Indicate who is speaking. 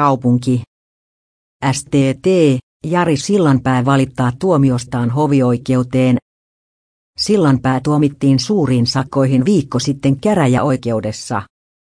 Speaker 1: kaupunki. STT, Jari Sillanpää valittaa tuomiostaan hovioikeuteen. Sillanpää tuomittiin suuriin sakkoihin viikko sitten käräjäoikeudessa.